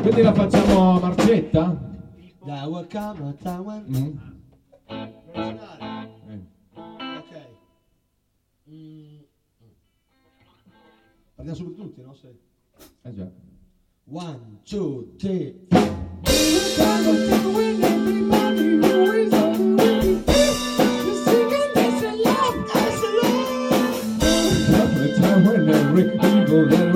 Quindi la facciamo a marcetta? Mm. Ok. Mm. Partiamo subito tutti, no? Se... Eh già. One, two, three. Every time when every people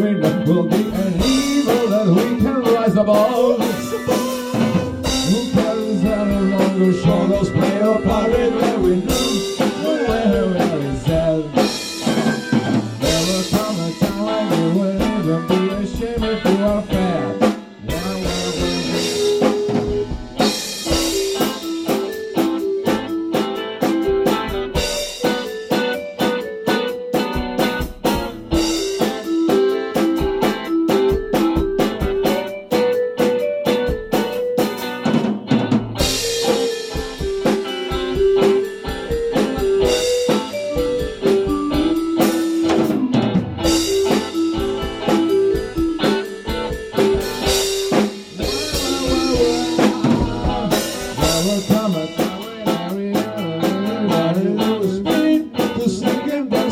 Solo solos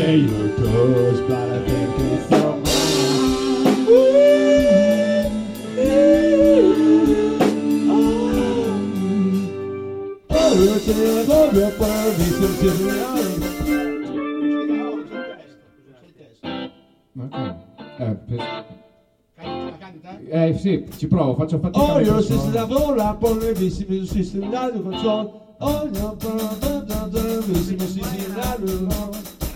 say your goes, but I think it's Eh sì, ci provo, faccio fatica. Oh, io si Oh, io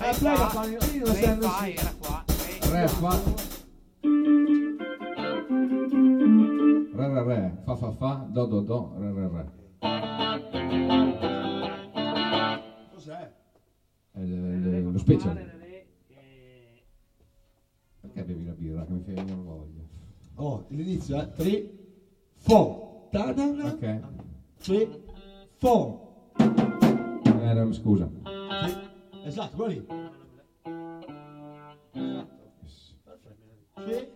Eh, la plaga fa io sei fa era qua re re re fa fa fa do do do re re re cos'è? Eh, eh, eh lo special perché bevi la birra che mi fai venire voglia oh l'inizio è 3 fo ta 3 fo eh, scusa Esatto, quello lì. Esatto. Che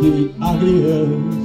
Di Adriel.